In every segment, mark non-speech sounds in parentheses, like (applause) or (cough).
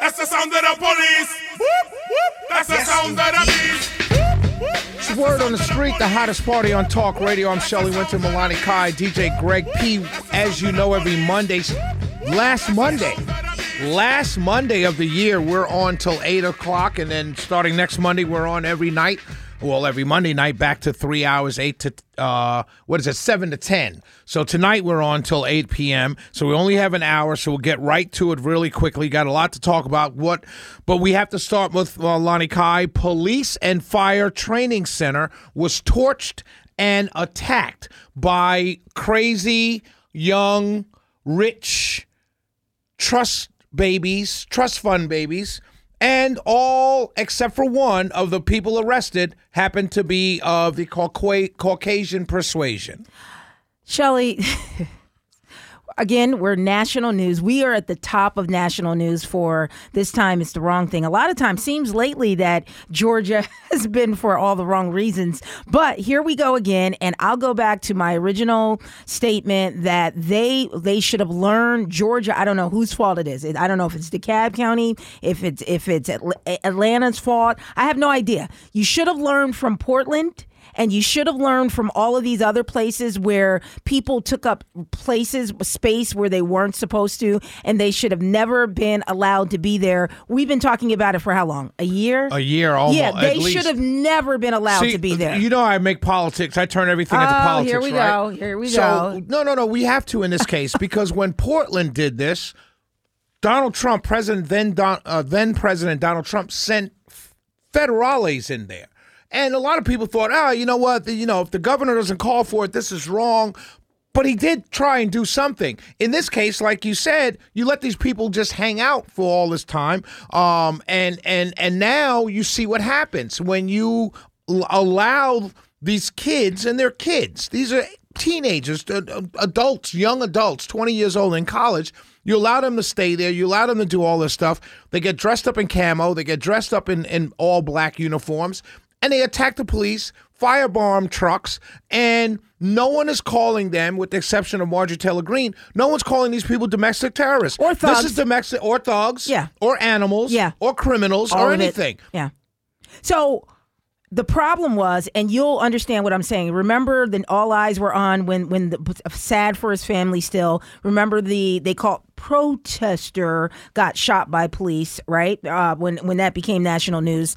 That's the sound of the police. That's the sound of the beast. It's word on the street, the hottest party on talk radio. I'm Shelly Winter, Milani Kai, DJ Greg P. As you know, every Monday, last Monday, last Monday of the year, we're on till 8 o'clock. And then starting next Monday, we're on every night. Well, every Monday night back to three hours, eight to uh, what is it, seven to ten. So tonight we're on till eight p.m. So we only have an hour, so we'll get right to it really quickly. Got a lot to talk about. What, but we have to start with uh, Lonnie Kai. Police and Fire Training Center was torched and attacked by crazy young rich trust babies, trust fund babies and all except for one of the people arrested happened to be of the Caucasian persuasion. Shelly, (laughs) again, we're national news. We are at the top of national news for this time. It's the wrong thing. A lot of times seems lately that Georgia (laughs) has been for all the wrong reasons. But here we go again, and I'll go back to my original statement that they they should have learned Georgia. I don't know whose fault it is. I don't know if it's DeKalb County, if it's if it's Atlanta's fault. I have no idea. You should have learned from Portland and you should have learned from all of these other places where people took up places, space where they weren't supposed to, and they should have never been allowed to be there. We've been talking about it for how long? A year? A year almost. Yeah, they should have never been allowed See, to be there. You know, I make politics. I turn everything into Oh, politics. here we right? go. Here we so, go. No, no, no. We have to in this (laughs) case because when Portland did this, Donald Trump, President then Don, uh, then President Donald Trump sent federales in there. And a lot of people thought, ah, you know what? You know, if the governor doesn't call for it, this is wrong. But he did try and do something. In this case, like you said, you let these people just hang out for all this time, um, and and and now you see what happens when you allow these kids and they're kids. These are teenagers, uh, uh, adults, young adults, twenty years old in college. You allow them to stay there. You allow them to do all this stuff. They get dressed up in camo. They get dressed up in, in all black uniforms and they attack the police, firebomb trucks, and no one is calling them, with the exception of Marjorie Taylor Greene, no one's calling these people domestic terrorists. Or thugs. This is domestic, or thugs. Yeah. Or animals. Yeah. Or criminals, All or of it. anything. Yeah. So the problem was, and you'll understand what I'm saying. Remember, then all eyes were on when when the sad for his family. Still, remember the they called protester got shot by police, right? Uh, when when that became national news.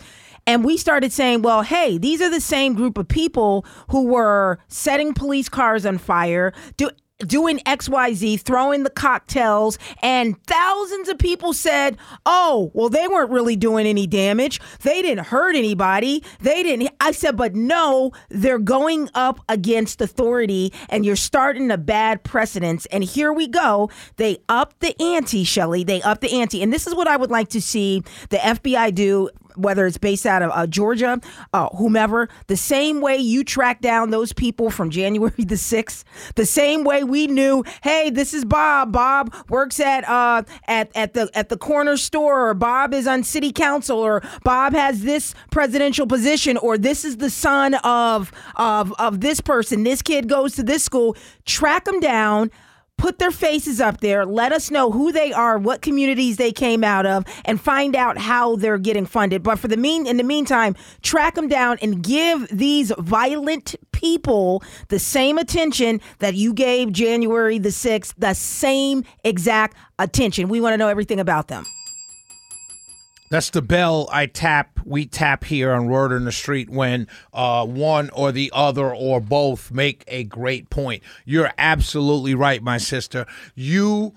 And we started saying, well, hey, these are the same group of people who were setting police cars on fire, do, doing XYZ, throwing the cocktails, and thousands of people said, oh, well, they weren't really doing any damage. They didn't hurt anybody. They didn't. I said, but no, they're going up against authority, and you're starting a bad precedence. And here we go. They up the ante, Shelly. They up the ante. And this is what I would like to see the FBI do whether it's based out of uh, Georgia, uh, whomever, the same way you track down those people from (laughs) January the 6th, the same way we knew, hey, this is Bob. Bob works at uh, at at the at the corner store, or Bob is on city council, or Bob has this presidential position, or this is the son of of of this person. This kid goes to this school. Track them down put their faces up there, let us know who they are, what communities they came out of, and find out how they're getting funded. But for the mean in the meantime, track them down and give these violent people the same attention that you gave January the 6th, the same exact attention. We want to know everything about them. That's the bell I tap, we tap here on Word in the Street when uh, one or the other or both make a great point. You're absolutely right, my sister. You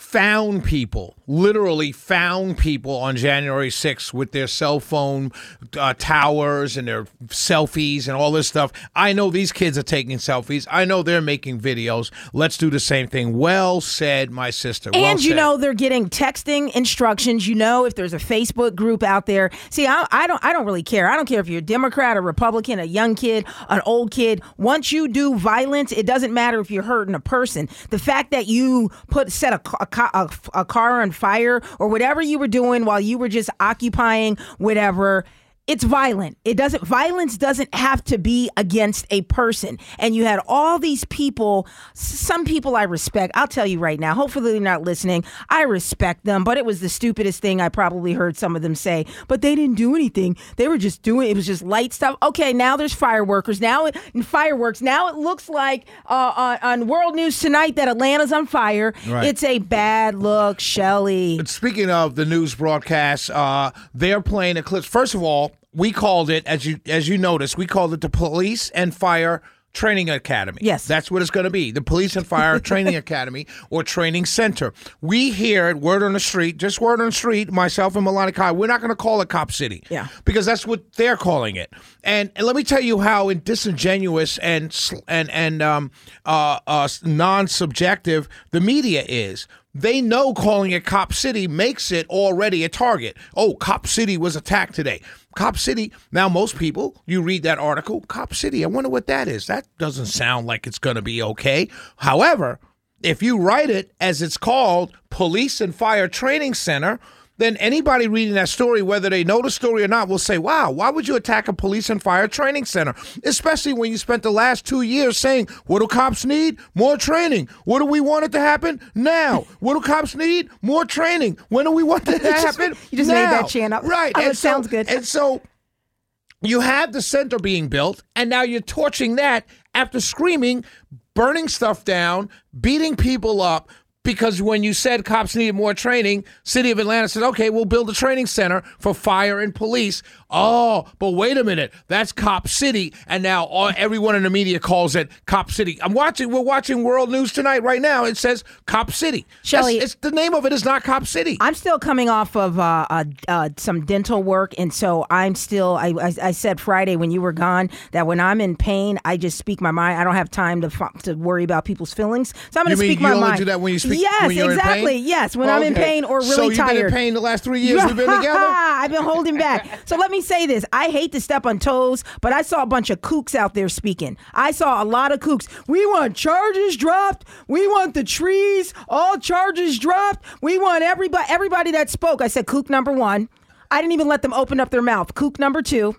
found people, literally found people on January 6th with their cell phone uh, towers and their selfies and all this stuff. I know these kids are taking selfies. I know they're making videos. Let's do the same thing. Well said, my sister. Well and you said. know they're getting texting instructions. You know if there's a Facebook group out there. See, I, I don't I don't really care. I don't care if you're a Democrat or Republican, a young kid, an old kid. Once you do violence, it doesn't matter if you're hurting a person. The fact that you put set a, a, a, a car on fire or whatever you were doing while you were just occupying whatever it's violent. It doesn't violence doesn't have to be against a person. And you had all these people, some people I respect. I'll tell you right now. Hopefully they're not listening. I respect them, but it was the stupidest thing I probably heard some of them say. But they didn't do anything. They were just doing it was just light stuff. Okay, now there's fireworkers. Now it fireworks. Now it looks like uh, on, on World News tonight that Atlanta's on fire. Right. It's a bad look, Shelly. Speaking of the news broadcast, uh, they're playing a clip. First of all, we called it as you as you noticed, we called it the Police and Fire Training Academy. Yes. that's what it's going to be: the Police and Fire (laughs) Training Academy or Training Center. We here at Word on the Street, just Word on the Street, myself and Milani Kai, we're not going to call it Cop City. Yeah. because that's what they're calling it. And, and let me tell you how disingenuous and and and um uh, uh non-subjective the media is. They know calling it Cop City makes it already a target. Oh, Cop City was attacked today. Cop City. Now, most people, you read that article, Cop City. I wonder what that is. That doesn't sound like it's going to be okay. However, if you write it as it's called, Police and Fire Training Center, then anybody reading that story, whether they know the story or not, will say, wow, why would you attack a police and fire training center? Especially when you spent the last two years saying, what do cops need? More training. What do we want it to happen? Now. What do cops need? More training. When do we want it (laughs) to happen? You just made now. that chant up. Right. Oh, and it sounds good. And so you have the center being built, and now you're torching that after screaming, burning stuff down, beating people up. Because when you said cops needed more training, City of Atlanta said, okay, we'll build a training center for fire and police. Oh, but wait a minute, that's Cop City, and now all, everyone in the media calls it Cop City. I'm watching. We're watching World News tonight. Right now, it says Cop City. That's- it's the name of it is not Cop City. I'm still coming off of uh, uh, uh, some dental work, and so I'm still. I, I, I said Friday when you were gone that when I'm in pain, I just speak my mind. I don't have time to f- to worry about people's feelings, so I'm going to speak you my only mind. do that when you speak? Yes, when you're in exactly. pain? Yes, when I'm in pain or really so you've tired. been in pain the last three years we've been (laughs) together. I've been holding back. So let me say this. I hate to step on toes, but I saw a bunch of kooks out there speaking. I saw a lot of kooks. We want charges dropped. We want the trees, all charges dropped. We want everybody everybody that spoke. I said kook number 1. I didn't even let them open up their mouth. Kook number 2.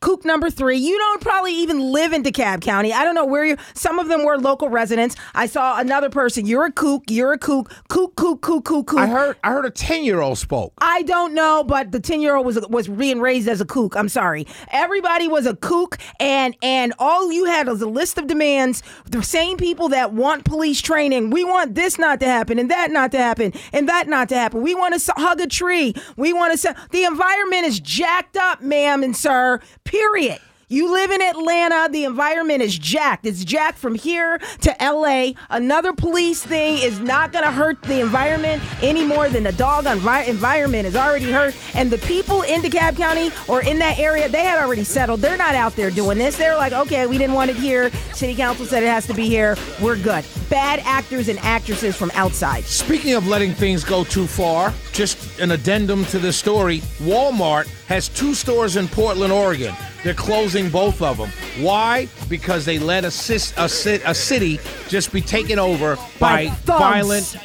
Kook number three. You don't probably even live in DeKalb County. I don't know where you. Some of them were local residents. I saw another person. You're a kook. You're a kook. Kook, kook, kook, kook, kook. I heard I heard a ten year old spoke. I don't know, but the ten year old was was being raised as a kook. I'm sorry. Everybody was a kook, and and all you had was a list of demands. The same people that want police training. We want this not to happen, and that not to happen, and that not to happen. We want to hug a tree. We want to. The environment is jacked up, ma'am and sir. Period. You live in Atlanta, the environment is jacked. It's jacked from here to LA. Another police thing is not going to hurt the environment any more than the dog envi- environment is already hurt. And the people in DeKalb County or in that area, they had already settled. They're not out there doing this. They're like, okay, we didn't want it here. City Council said it has to be here. We're good. Bad actors and actresses from outside. Speaking of letting things go too far, just an addendum to this story Walmart has two stores in Portland, Oregon. They're closing both of them. Why? Because they let a, a, a city just be taken over By by, violent,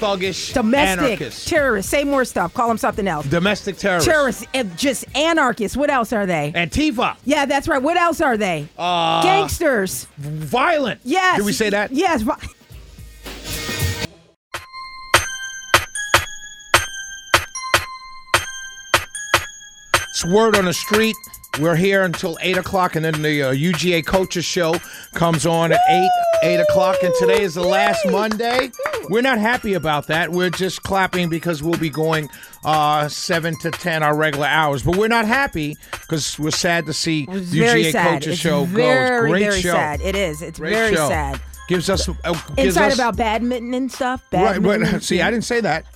thuggish Domestic anarchists. terrorists. Say more stuff. Call them something else. Domestic terrorists. Terrorists, just anarchists. What else are they? Antifa. Yeah, that's right. What else are they? Uh, Gangsters. Violent. Yes. Did we say that? Yes. It's word on the street. We're here until eight o'clock, and then the uh, UGA Coaches Show comes on at eight eight o'clock. And today is the last Monday. We're not happy about that. We're just clapping because we'll be going uh, seven to ten our regular hours. But we're not happy because we're sad to see It's UGA. Coaches It's Show very, goes. Great very show. sad. It is. It's Great very show. sad. gives us uh, gives Inside us, about badminton and stuff. right. But (laughs) see, I didn't say that.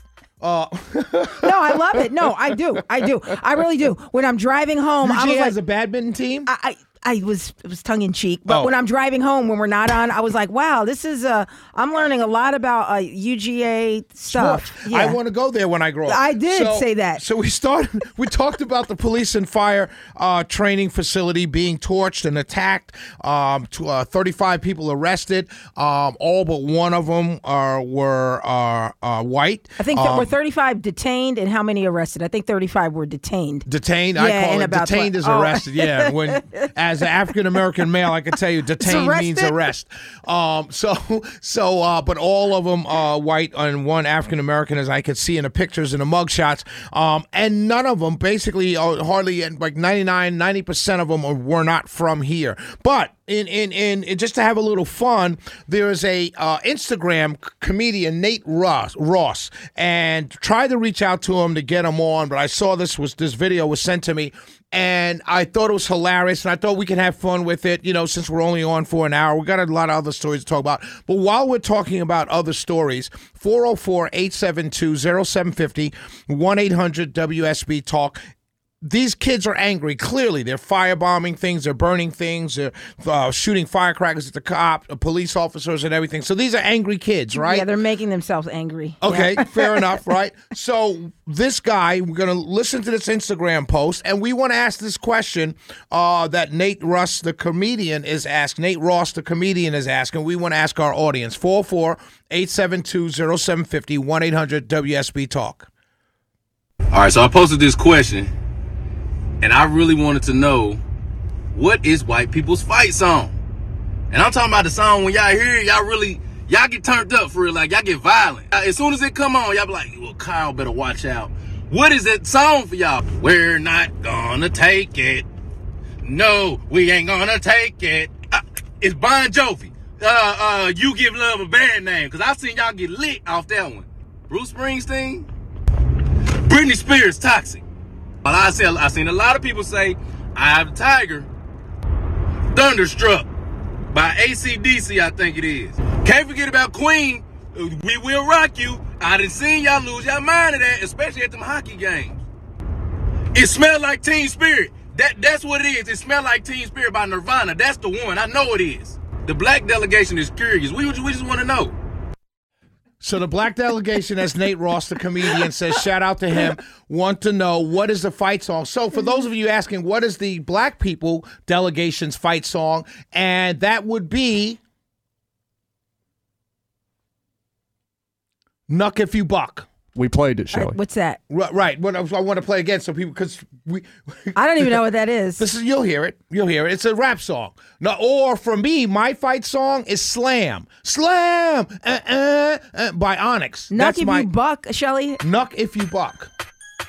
Uh, no, I love it. No, I do. I do. I really do. (laughs) When I'm driving home, I UGA was like, has a badminton team. I, I I was it was tongue in cheek, but Oh. when I'm driving home when we're not on, I was like, wow, this is uh I'm learning a lot about uh, UGA stuff. Yeah. I want to go there when I grow up. I did So- say that. So we started. (laughs) We talked about the police and fire uh, training facility being torched and attacked. Um, to, uh, Thirty-five people arrested. Um, all but one of them are were uh, uh, white. I think there Um, were 35 detained and how many arrested? I think 35 were detained. Detained, I Yeah, call it about detained is oh. arrested. Yeah, when (laughs) as an African American male, I can tell you detained means arrest. Um, so so, uh, but all of them uh, white and one African American, as I could see in the pictures and the mugshots. Um, and none of them, basically, uh, hardly like 99, 90 percent of them were not from here. But in, in, in just to have a little fun, there is a uh, Instagram comedian Nate Ross, Ross, and tried to reach out to him to get him on, but I saw this was this video was sent to me, and I thought it was hilarious, and I thought we could have fun with it. You know, since we're only on for an hour, we got a lot of other stories to talk about. But while we're talking about other stories, 404 872 0750 1 800 WSB Talk these kids are angry. Clearly, they're firebombing things, they're burning things, they're uh, shooting firecrackers at the cop, uh, police officers, and everything. So these are angry kids, right? Yeah, they're making themselves angry. Okay, Yeah. (laughs) fair enough, right? So this guy, we're gonna listen to this Instagram post, and we want to ask this question uh, that Nate Russ, the comedian, is asking. Nate Ross, the comedian, is asking. We want to ask our audience 404 872 0750 1 800 WSB Talk. All right, so I posted this question, and I really wanted to know what is white people's fight song? And I'm talking about the song when y'all hear it, y'all really, y'all get turned up for it, like y'all get violent. As soon as it come on, y'all be like, well, Kyle better watch out. What is that song for y'all? We're not gonna take it. No, we ain't gonna take it. Uh, it's Bon Jovi. Uh, uh, you give love a bad name, cause I seen y'all get lit off that one. Bruce Springsteen, Britney Spears, toxic. But I said I seen a lot of people say, I have a tiger. Thunderstruck by ACDC, I think it is. Can't forget about Queen. We will rock you. I done seen y'all lose y'all mind of that, especially at them hockey games. It smelled like Teen Spirit. That that's what it is. It smelled like Teen Spirit by Nirvana. That's the one. I know it is. The black delegation is curious. We, we just want to know. So the black delegation, as Nate Ross, the comedian, says, shout out to him, want to know what is the fight song. So for those of you asking, what is the black people delegation's fight song? And that would be Knuck If You Buck. We played it, Shelly. What's that? Right, right. What I, I want to play again so people, because we, I don't even know what that (laughs) is. this is, you'll hear it. You'll hear it. It's a rap song. No, or for me, my fight song is Slam. Slam uh, uh, uh, by Onyx. Knuck That's if my you buck, Shelly. Knuck If You Buck.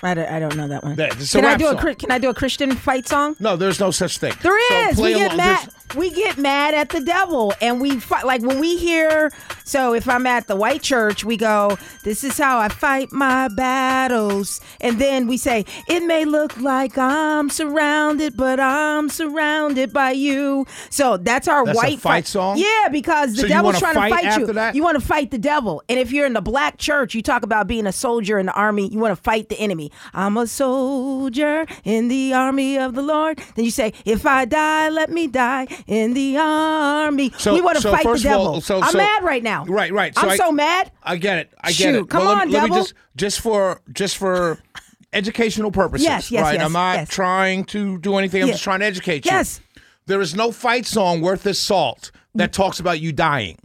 I don't, I don't know that one. Yeah, Can I do a song. Chri- Can I do a Christian fight song? No, there's no such thing. There So play we get along. mad. There's- We get mad at the devil, and we fight. Like when we hear. So if I'm at the white church, we go, "This is how I fight my battles," and then we say, "It may look like I'm surrounded, but I'm surrounded by you." So that's our That's white fight song? Yeah, because the So devil's trying fight to fight you. that? You want to fight the devil, and if you're in the black church, you talk about being a soldier in the army. You want to fight the enemy. I'm a soldier in the army of the Lord. Then you say, "If I die, let me die in the army." So- we want to so fight the devil. all- so- I'm so- mad right now. Right, right. So I'm I- so mad. I get it. I get Shoot, it. come Well, let on, let me devil. just just for just for (laughs) educational purposes. Yes, yes, right. yes, I'm not yes. trying to do anything. I'm Yeah. just trying to educate you. Yes. There is no fight song worth its salt that mm. talks about you dying.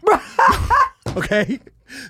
(laughs) okay?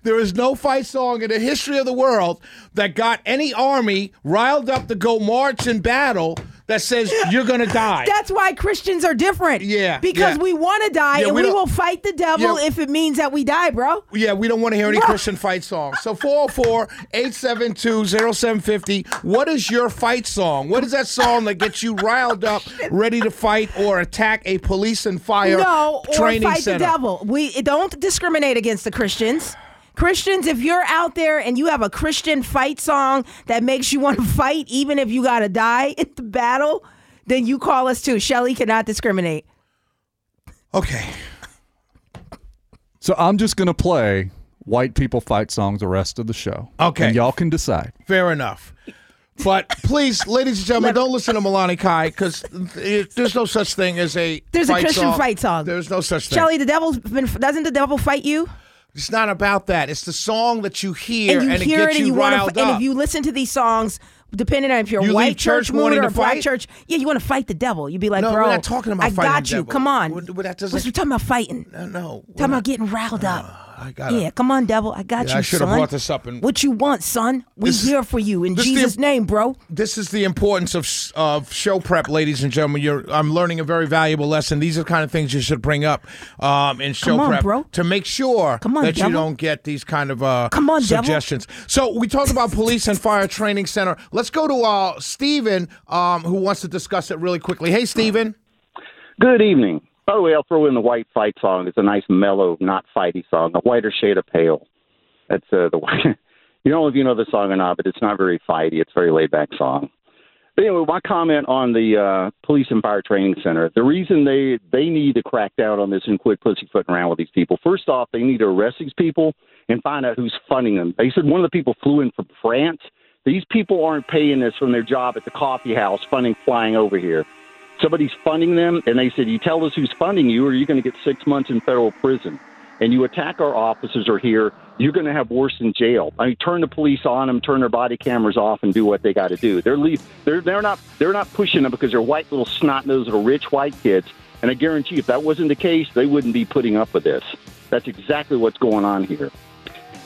There is no fight song in the history of the world that got any army riled up to go march in battle that says you're going (laughs) to die. That's why Christians are different. Yeah, Because yeah. we want to die, Yeah, and we we, will fight the devil Yeah. if it means that we die, bro. Yeah, we don't want to hear any Christian fight songs. So 404-872-0750. What is your fight song? What is that song that gets you riled up, (laughs) ready to fight or attack a police and fire no, or training fight center? the devil. We don't discriminate against the Christians. Christians, if you're out there and you have a Christian fight song that makes you want to fight, even if you got to die (laughs) in the battle, then you call us too. Shelly cannot discriminate. Okay. So I'm just going to play white people fight songs the rest of the show. Okay. And y'all can decide. Fair enough. But please, (laughs) ladies and gentlemen, don't listen to Milani Kai because there's no such thing as a There's a Christian song. fight song. There's no such thing. Shelly, the devil's been. Doesn't the devil fight you? It's not about that. It's the song that you hear and you it hear gets it, and you you want riled to. And if you listen to these songs, depending on if you're a You leave white church church mood or to a black fight? church, yeah, you want to fight the devil. You'd be like, No, bro, we're not talking about I got you. devil. Come on. That doesn't- We're talking about fighting. no, no. we're Talking about getting riled up. Uh, I got it. Yeah, come on, devil. I got Yeah, you, I should have son. brought this up and- What you want, son? We This- here for you in this the- Jesus' name, bro. This is the importance of s- of show prep, ladies and gentlemen. You're, I'm learning a very valuable lesson. These are the kind of things you should bring up um, in show Come on, prep bro. to make sure Come on, that you devil. don't get these kind of uh, Come on, devil. suggestions. So we talked about police and fire training center. Let's go to uh, Steven, um, who wants to discuss it really quickly. Hey, Steven. Good evening. By the way, I'll throw in the white fight song. It's a nice, mellow, not fighty song. A whiter shade of pale. That's uh, the one. (laughs) you know if you know the song or not, but it's not very fighty. It's a very laid back song. But anyway, my comment on the uh, police and fire training center. The reason they they need to crack down on this and quit pussyfooting around with these people. First off, they need to arrest these people and find out who's funding them. They said one of the people flew in from France. These people aren't paying this from their job at the coffee house, funding flying over here somebody's funding them, and they said, "You tell us who's funding you, or you're going to get six months in federal prison." And you attack our officers or here, you're going to have worse than jail. I mean, turn the police on them, turn their body cameras off, and do what they got to do. They're leave, they're they're not they're not pushing them because they're white little snot nosed little rich white kids. And I guarantee, if that wasn't the case, they wouldn't be putting up with this. That's exactly what's going on here.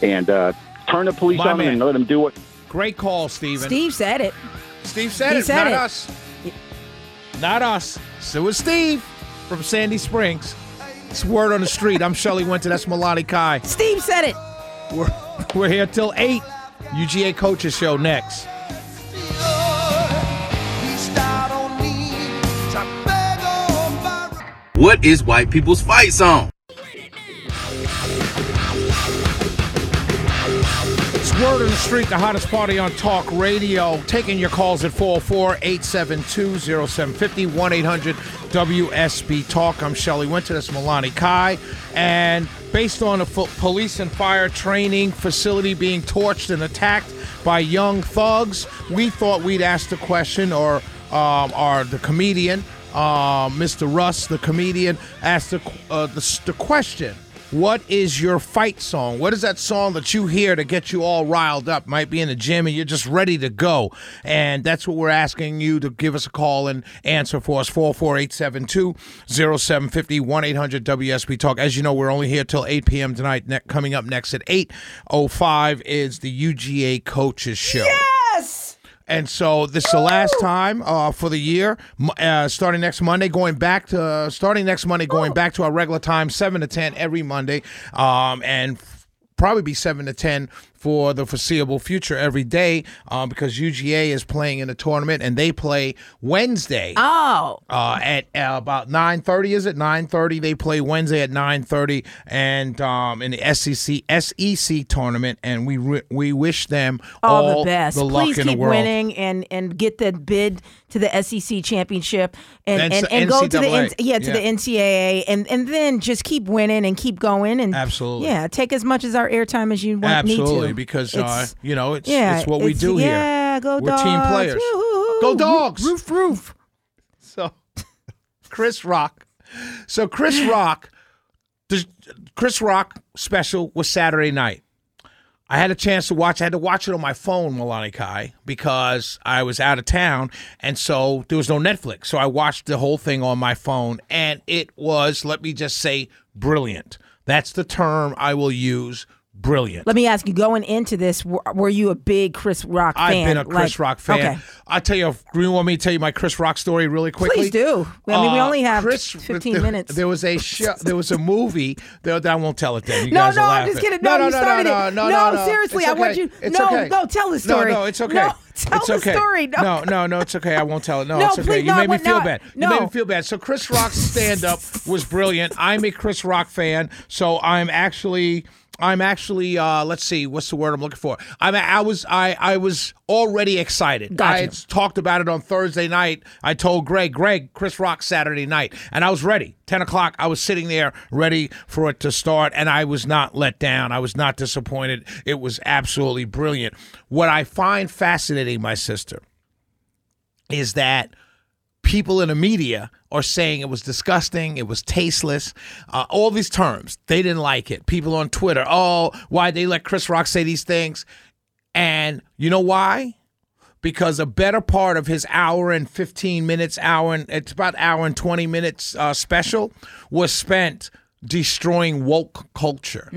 And uh, turn the police My on them and let them do what Great call, Steven. Steve said it. Steve said He it, said not it. us. Not us. So it was Steve from Sandy Springs. It's word on the street. I'm Shelly Winter. That's Milani Kai. Steve said it. We're, we're here till 8. UGA Coaches Show next. What is white people's fight song? Word on the street, the hottest party on talk radio. Taking your calls at 404 872 0750 1 800 WSB Talk. I'm Shelly Winter. That's Milani Kai. And based on a fo- police and fire training facility being torched and attacked by young thugs, we thought we'd ask the question, or, um, the comedian, uh, Mr. Russ, the comedian, asked the, uh, the, the question. What is your fight song? What is that song that you hear to get you all riled up? Might be in the gym and you're just ready to go. And that's what we're asking you to give us a call and answer for us 44872 0750 1 800 WSB Talk. As you know, we're only here till 8 p.m. tonight. Ne- coming up next at 8.05 is the UGA Coaches Show. Yes. And so this is the last time uh, for the year. Uh, starting next Monday, going back to uh, starting next Monday, going back to our regular time, seven to ten every Monday, um, and probably be seven to ten for the foreseeable future every day uh, because UGA is playing in a tournament and they play Wednesday Oh. uh, at uh, about nine thirty. Is it nine thirty? They play Wednesday at nine thirty, and um, in the SEC SEC tournament, and we re- we wish them all, all the best. luck Please in the keep world. winning and and get the bid to the SEC championship and And and, go to the yeah to the NCAA and and then just keep winning and keep going and Absolutely. yeah take as much as our airtime as you want Absolutely, need to because uh, It's- you know it's yeah it's what we do here. yeah go We're dogs team players. Woo-hoo-hoo. Go dogs. roof roof So, Chris Rock. So Chris (gasps) Rock, the Chris Rock special was Saturday night. I had a chance to watch. I had to watch it on my phone, Milani Kai, because I was out of town, and so there was no Netflix. So I watched the whole thing on my phone, and it was, let me just say, brilliant. That's the term I will use. Brilliant. let me ask you going into this were, were you a big Chris Rock fan? I've been a Chris Like- Rock fan. okay I'll tell you, do you want me to tell you my Chris Rock story really quickly? please do I mean we Uh, only have Chris- 15 there, minutes There was a (laughs) show, there was a movie. That, I won't tell it then. You No, no, I'm just kidding. No, no, you no, started no, it. no, No, no, no. seriously, It's I want you- It's no, okay. no, tell the story. No, no, it's okay. No, tell it's the okay. story. No. no, no, no, it's okay. I won't tell it. No, No, it's okay. please, you no, made me feel no, bad. You made me feel bad. So Chris Rock's stand-up was brilliant. I'm a Chris Rock fan, so I'm actually I'm actually uh, let's see, what's the word I'm looking for? I'm I was I I was already excited. Gotcha. I had talked about it on Thursday night. I told Greg, Greg, Chris Rock Saturday night, and I was ready. Ten o'clock, I was sitting there ready for it to start, and I was not let down. I was not disappointed. It was absolutely brilliant. What I find fascinating, my sister, is that people in the media are saying it was disgusting, it was tasteless, uh, all these terms. They didn't like it. People on Twitter, oh, why they let Chris Rock say these things? And you know why? Because a better part of his hour and 15 minutes, hour and it's about hour and 20 minutes uh, special was spent destroying woke culture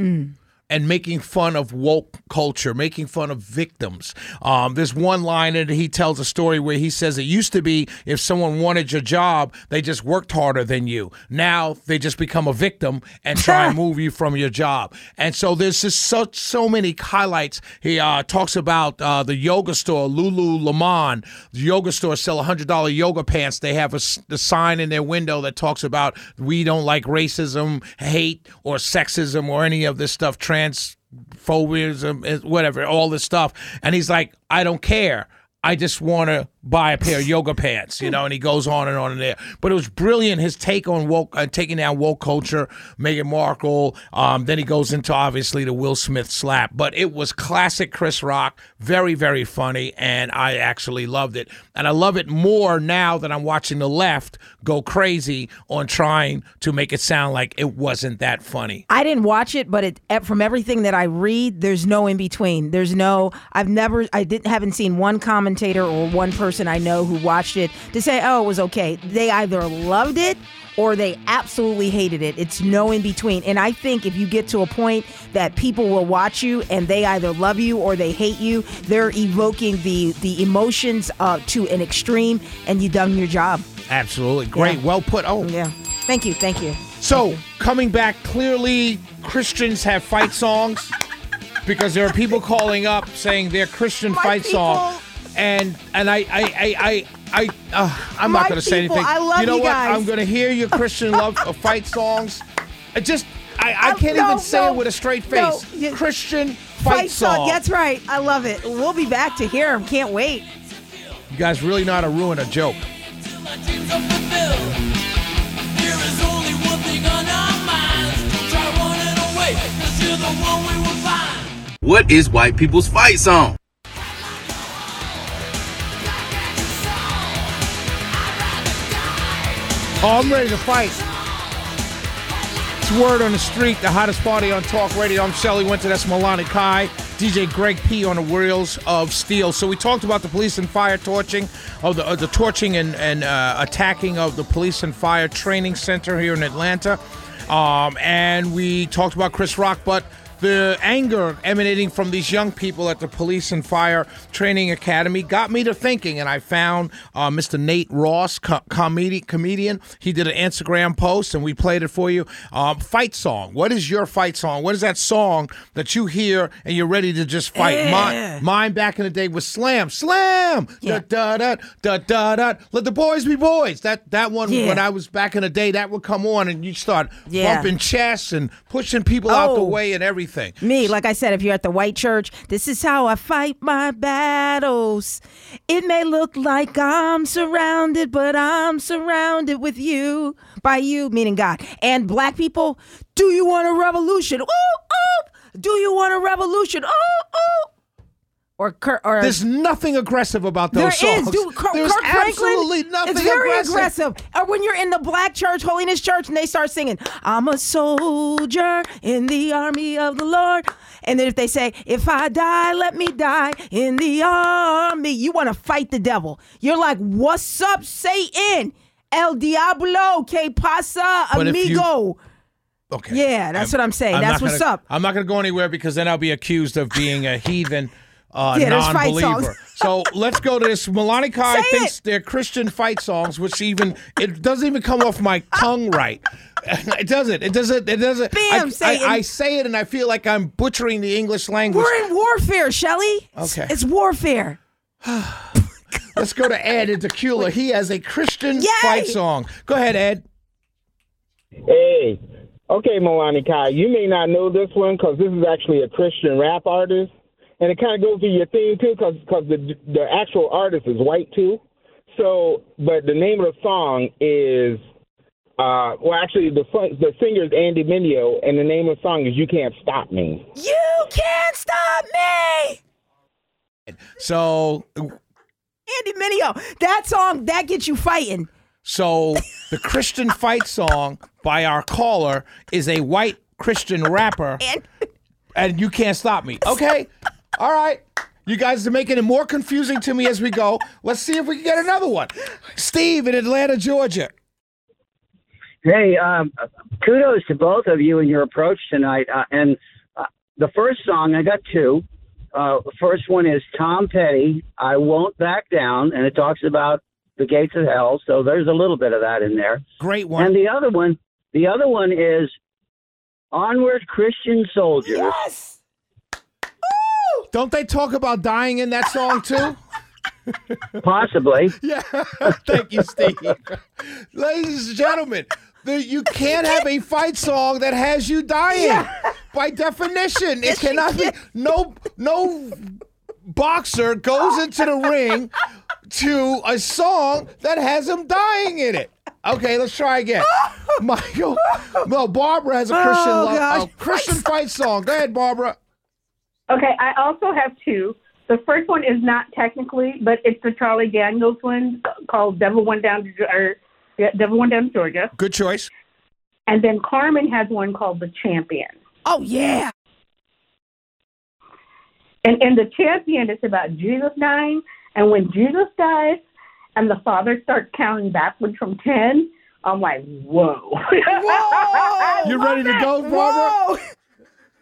and making fun of woke culture, making fun of victims. Um, there's one line that he tells a story where he says it used to be if someone wanted your job, they just worked harder than you. Now they just become a victim and try and (laughs) move you from your job. And so there's just so so many highlights. He uh, talks about uh, the yoga store, Lululemon. The yoga store sell hundred dollar yoga pants. They have a, the sign in their window that talks about we don't like racism, hate, or sexism, or any of this stuff. Transphobiaism, whatever, all this stuff. And he's like, I don't care. I just want to buy a pair of yoga pants, you know, and he goes on and on and there. But it was brilliant his take on woke, uh, taking down woke culture, Meghan Markle. Um, then he goes into obviously the Will Smith slap. But it was classic Chris Rock, very very funny, and I actually loved it. And I love it more now that I'm watching the left go crazy on trying to make it sound like it wasn't that funny. I didn't watch it, but it from everything that I read, there's no in between. There's no. I've never. I didn't haven't seen one commentator or one person I know who watched it to say, "Oh, it was okay." They either loved it or they absolutely hated it. It's no in between. And I think if you get to a point that people will watch you and they either love you or they hate you, they're evoking the the emotions uh, to an extreme, and you done your job. Absolutely great, Yeah. well put. Oh, Yeah. Thank you. Thank you. So, coming back, clearly Christians have fight songs because there are people calling up saying they're Christian My fight people. song. And and I I I I, I uh, I'm My not going to say people, anything. I love you know you what? I'm going to hear your Christian love (laughs) uh, fight songs. I just I, I Um, can't no, even say no, it with a straight no, face. you- Christian fight, song. That's right. I love it. We'll be back to hear him. Can't wait. You guys really know how to ruin a joke. What is white people's fight song? Oh, I'm ready to fight. It's word on the street, the hottest party on talk radio. I'm Shelly Winter. That's Milani Kai. DJ Greg P on the wheels of steel. So we talked about the police and fire torching, of the, uh, the torching and, and uh, attacking of the police and fire training center here in Atlanta. Um, and we talked about Chris Rock, but the anger emanating from these young people at the Police and Fire Training Academy got me to thinking, and I found uh, Mr. Nate Ross, co- comedi- comedian. He did an Instagram post, and we played it for you. Um, fight song. What is your fight song? What is that song that you hear and you're ready to just fight? Eh. Mine, mine back in the day was Slam, Slam, Yeah. da da da da da da. Let the boys be boys. That that one Yeah. when I was back in the day, that would come on, and you start Yeah. bumping chests and pushing people out the Oh. way and everything. Me, like I said, if you're at the white church, this is how I fight my battles. It may look like I'm surrounded, but I'm surrounded with you, by you, meaning God. And black people, do you want a revolution? Ooh, ooh. Do you want a revolution? Ooh, ooh. Or, or There's nothing aggressive about There those is, songs. dude. Kirk, There's Kirk Franklin, absolutely nothing It's very aggressive. Or when you're in the black church, holiness church, and they start singing, "I'm a soldier in the army of the Lord," and then if they say, "If I die, let me die in the army," you want to fight the devil. You're like, "What's up, Satan? El Diablo, que pasa, But if you- amigo?" Okay. Yeah, that's what I'm saying. That's what's gonna- up. I'm not going to go anywhere because then I'll be accused of being a heathen. Uh, Yeah, non-believer. so let's go to this. Melanie Kai Say thinks it. they're Christian fight songs, which even it doesn't even come off my tongue right. (laughs) It doesn't. It doesn't. It doesn't. Bam, I, say it. I, I say it and I feel like I'm butchering the English language. We're in warfare, Shelly. It's- Okay. it's warfare. (sighs) Let's go to Ed in Tequila. He has a Christian Yay! fight song. Go ahead, Ed. Hey, Okay, Milani Kai, you may not know this one because this is actually a Christian rap artist, and it kind of goes to your theme too because cause the the actual artist is white too. So, but the name of the song is, uh, well, actually the fun- the singer is Andy Mineo, and the name of the song is "You Can't Stop Me." You can't stop me. So, Andy Mineo. That song that gets you fighting. so the Christian fight song by our caller is a white Christian rapper, And and you can't stop me. Okay, (laughs) all right. You guys are making it more confusing to me as we go. Let's see if we can get another one. Steve in Atlanta, Georgia. Hey, um, kudos to both of you and your approach tonight. Uh, and uh, the first song, I got two. Uh, the first one is Tom Petty, I Won't Back Down, and it talks about the gates of hell. So there's a little bit of that in there. Great one. And the other one, the other one is Onward Christian Soldiers. yes. Don't they talk about dying in that song too? Possibly. (laughs) Yeah. Thank you, Steve. Ladies and gentlemen, the, you can't have a fight song that has you dying. By definition, it cannot be. No, no boxer goes into the ring to a song that has him dying in it. Okay, let's try again. (laughs) Michael, no, Barbara has a Christian, Oh, lo- a Christian fight song. Go ahead, Barbara. Okay, I also have two. The first one is not technically, but it's the Charlie Daniels one called "Devil Went Down to or yeah, Devil Went Down to Georgia," Good choice. and then Carmen has one called "The Champion." Oh yeah. And in the Champion, it's about Jesus dying, and when Jesus dies, and the Father starts counting backwards from ten, I'm like, whoa! Whoa. (laughs) You ready to go, Barbara? (laughs)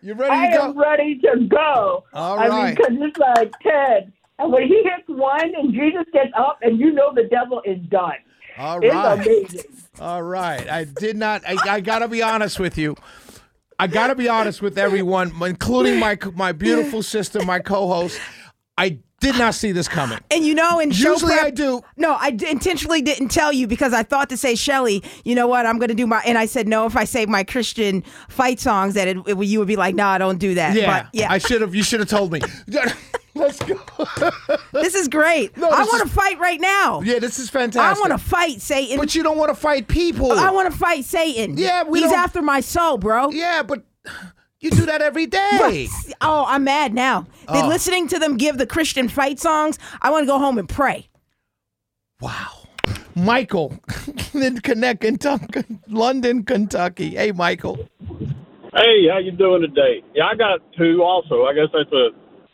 You I ready to am go? ready to go. All I right. mean, because it's like Ted. and when he hits one, and Jesus gets up, and you know the devil is done. All It's right. amazing. All right. I did not. I, I got to be honest with you. I got to be honest with everyone, including my my beautiful sister, my co-host. I did not see this coming. And you know, in show Usually prep, I do. No, I d- intentionally didn't tell you because I thought to say, Shelly, you know what? I'm going to do my. And I said, no, if I say my Christian fight songs, that it, it, you would be like, no, I don't do that. Yeah. But yeah, I should have. You should have told me. (laughs) Let's go. this is great. No, I want to fight right now. yeah, this is fantastic. I want to fight Satan. But you don't want to fight people. I want to fight Satan. Yeah, we he's don't- after my soul, bro. Yeah, but you do that every day. Oh, I'm mad now. They're Oh. listening to them give the Christian fight songs. I want to go home and pray. Wow. Michael (laughs) in Connect, Kentucky, London, Kentucky. Hey, Michael. Hey, how you doing today? Yeah, I got two also. I guess that's a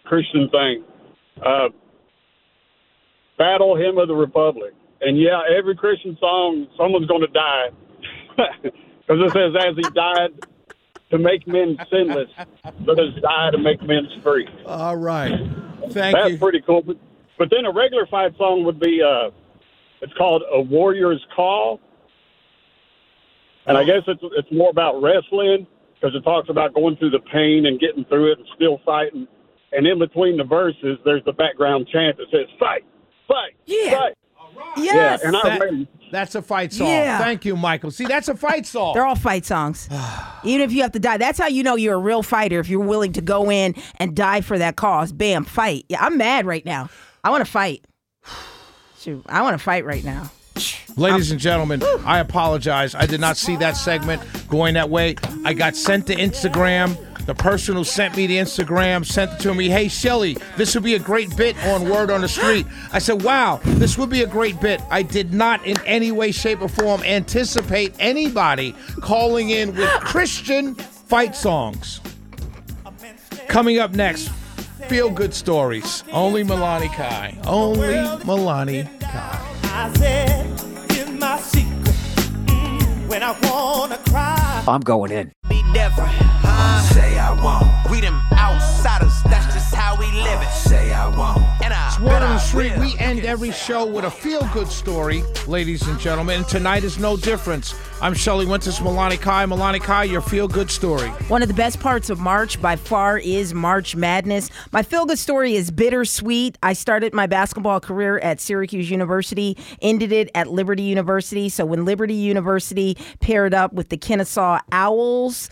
Christian thing. Uh, Battle Hymn of the Republic. And yeah, every Christian song, someone's going to die. (laughs) Because it says, as he died to make men sinless, let us die to make men free. All right. Thank That's you. pretty cool. But, but then a regular fight song would be, uh, it's called A Warrior's Call. And I guess it's, it's more about wrestling because it talks about going through the pain and getting through it and still fighting. And in between the verses, there's the background chant that says, fight, fight, Yeah. fight. Yes. Yeah, and I That- that's a fight song. Yeah. Thank you, Michael. See, that's a fight song. They're all fight songs. (sighs) Even if you have to die, that's how you know you're a real fighter. If you're willing to go in and die for that cause, bam, fight. Yeah, I'm mad right now. I want to fight. (sighs) Shoot, I want to fight right now. (sighs) Ladies and gentlemen, I apologize. I did not see that segment going that way. I got sent to Instagram. The person who sent me the Instagram sent it to me. Hey, Shelly, this would be a great bit on Word on the Street. I said, wow, this would be a great bit. I did not in any way, shape, or form anticipate anybody calling in with Christian fight songs. Coming up next, feel good stories. Only Milani Kai. Only Milani Kai. I said, "Here's my secret. Mm, when I wanna cry, I'm going in. Be different. mine. Say I won't. We them outsiders, that's just how we live it. Say I won't. And I Word bet on the street, we end every show with a feel good story, ladies and gentlemen. And tonight is no difference. I'm Shelly Winters, Milani Kai. Milani Kai, your feel good story. One of the best parts of March by far is March Madness. My feel good story is bittersweet. I started my basketball career at Syracuse University, ended it at Liberty University. So when Liberty University paired up with the Kennesaw Owls,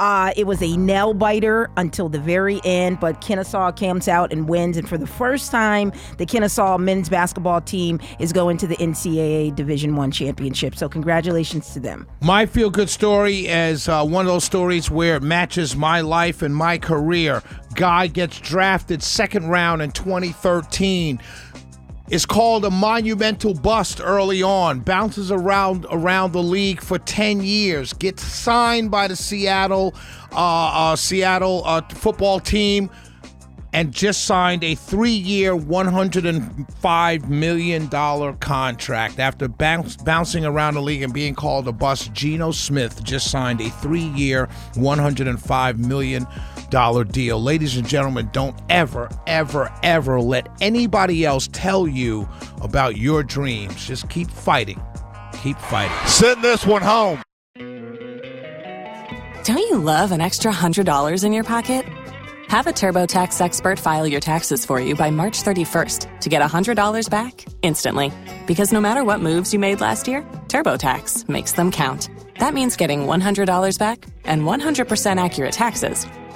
uh, it was a nail biter until the very end, but Kennesaw comes out and wins. And for the first time, the Kennesaw men's basketball team is going to the NCAA Division One championship. So congratulations to them. My feel good story is uh, one of those stories where it matches my life and my career. Guy gets drafted second round in 2013. Is called a monumental bust early on. Bounces around around the league for 10 years. Gets signed by the Seattle uh, uh, Seattle uh, football team and just signed a three-year, $105 million contract. After bounce, bouncing around the league and being called a bust, Geno Smith just signed a three-year, $105 million deal. Ladies and gentlemen, don't ever, ever, ever let anybody else tell you about your dreams. Just keep fighting. Keep fighting. Send this one home. Don't you love an extra $100 in your pocket? Have a TurboTax expert file your taxes for you by March 31st to get $100 back instantly. Because no matter what moves you made last year, TurboTax makes them count. That means getting $100 back and 100% accurate taxes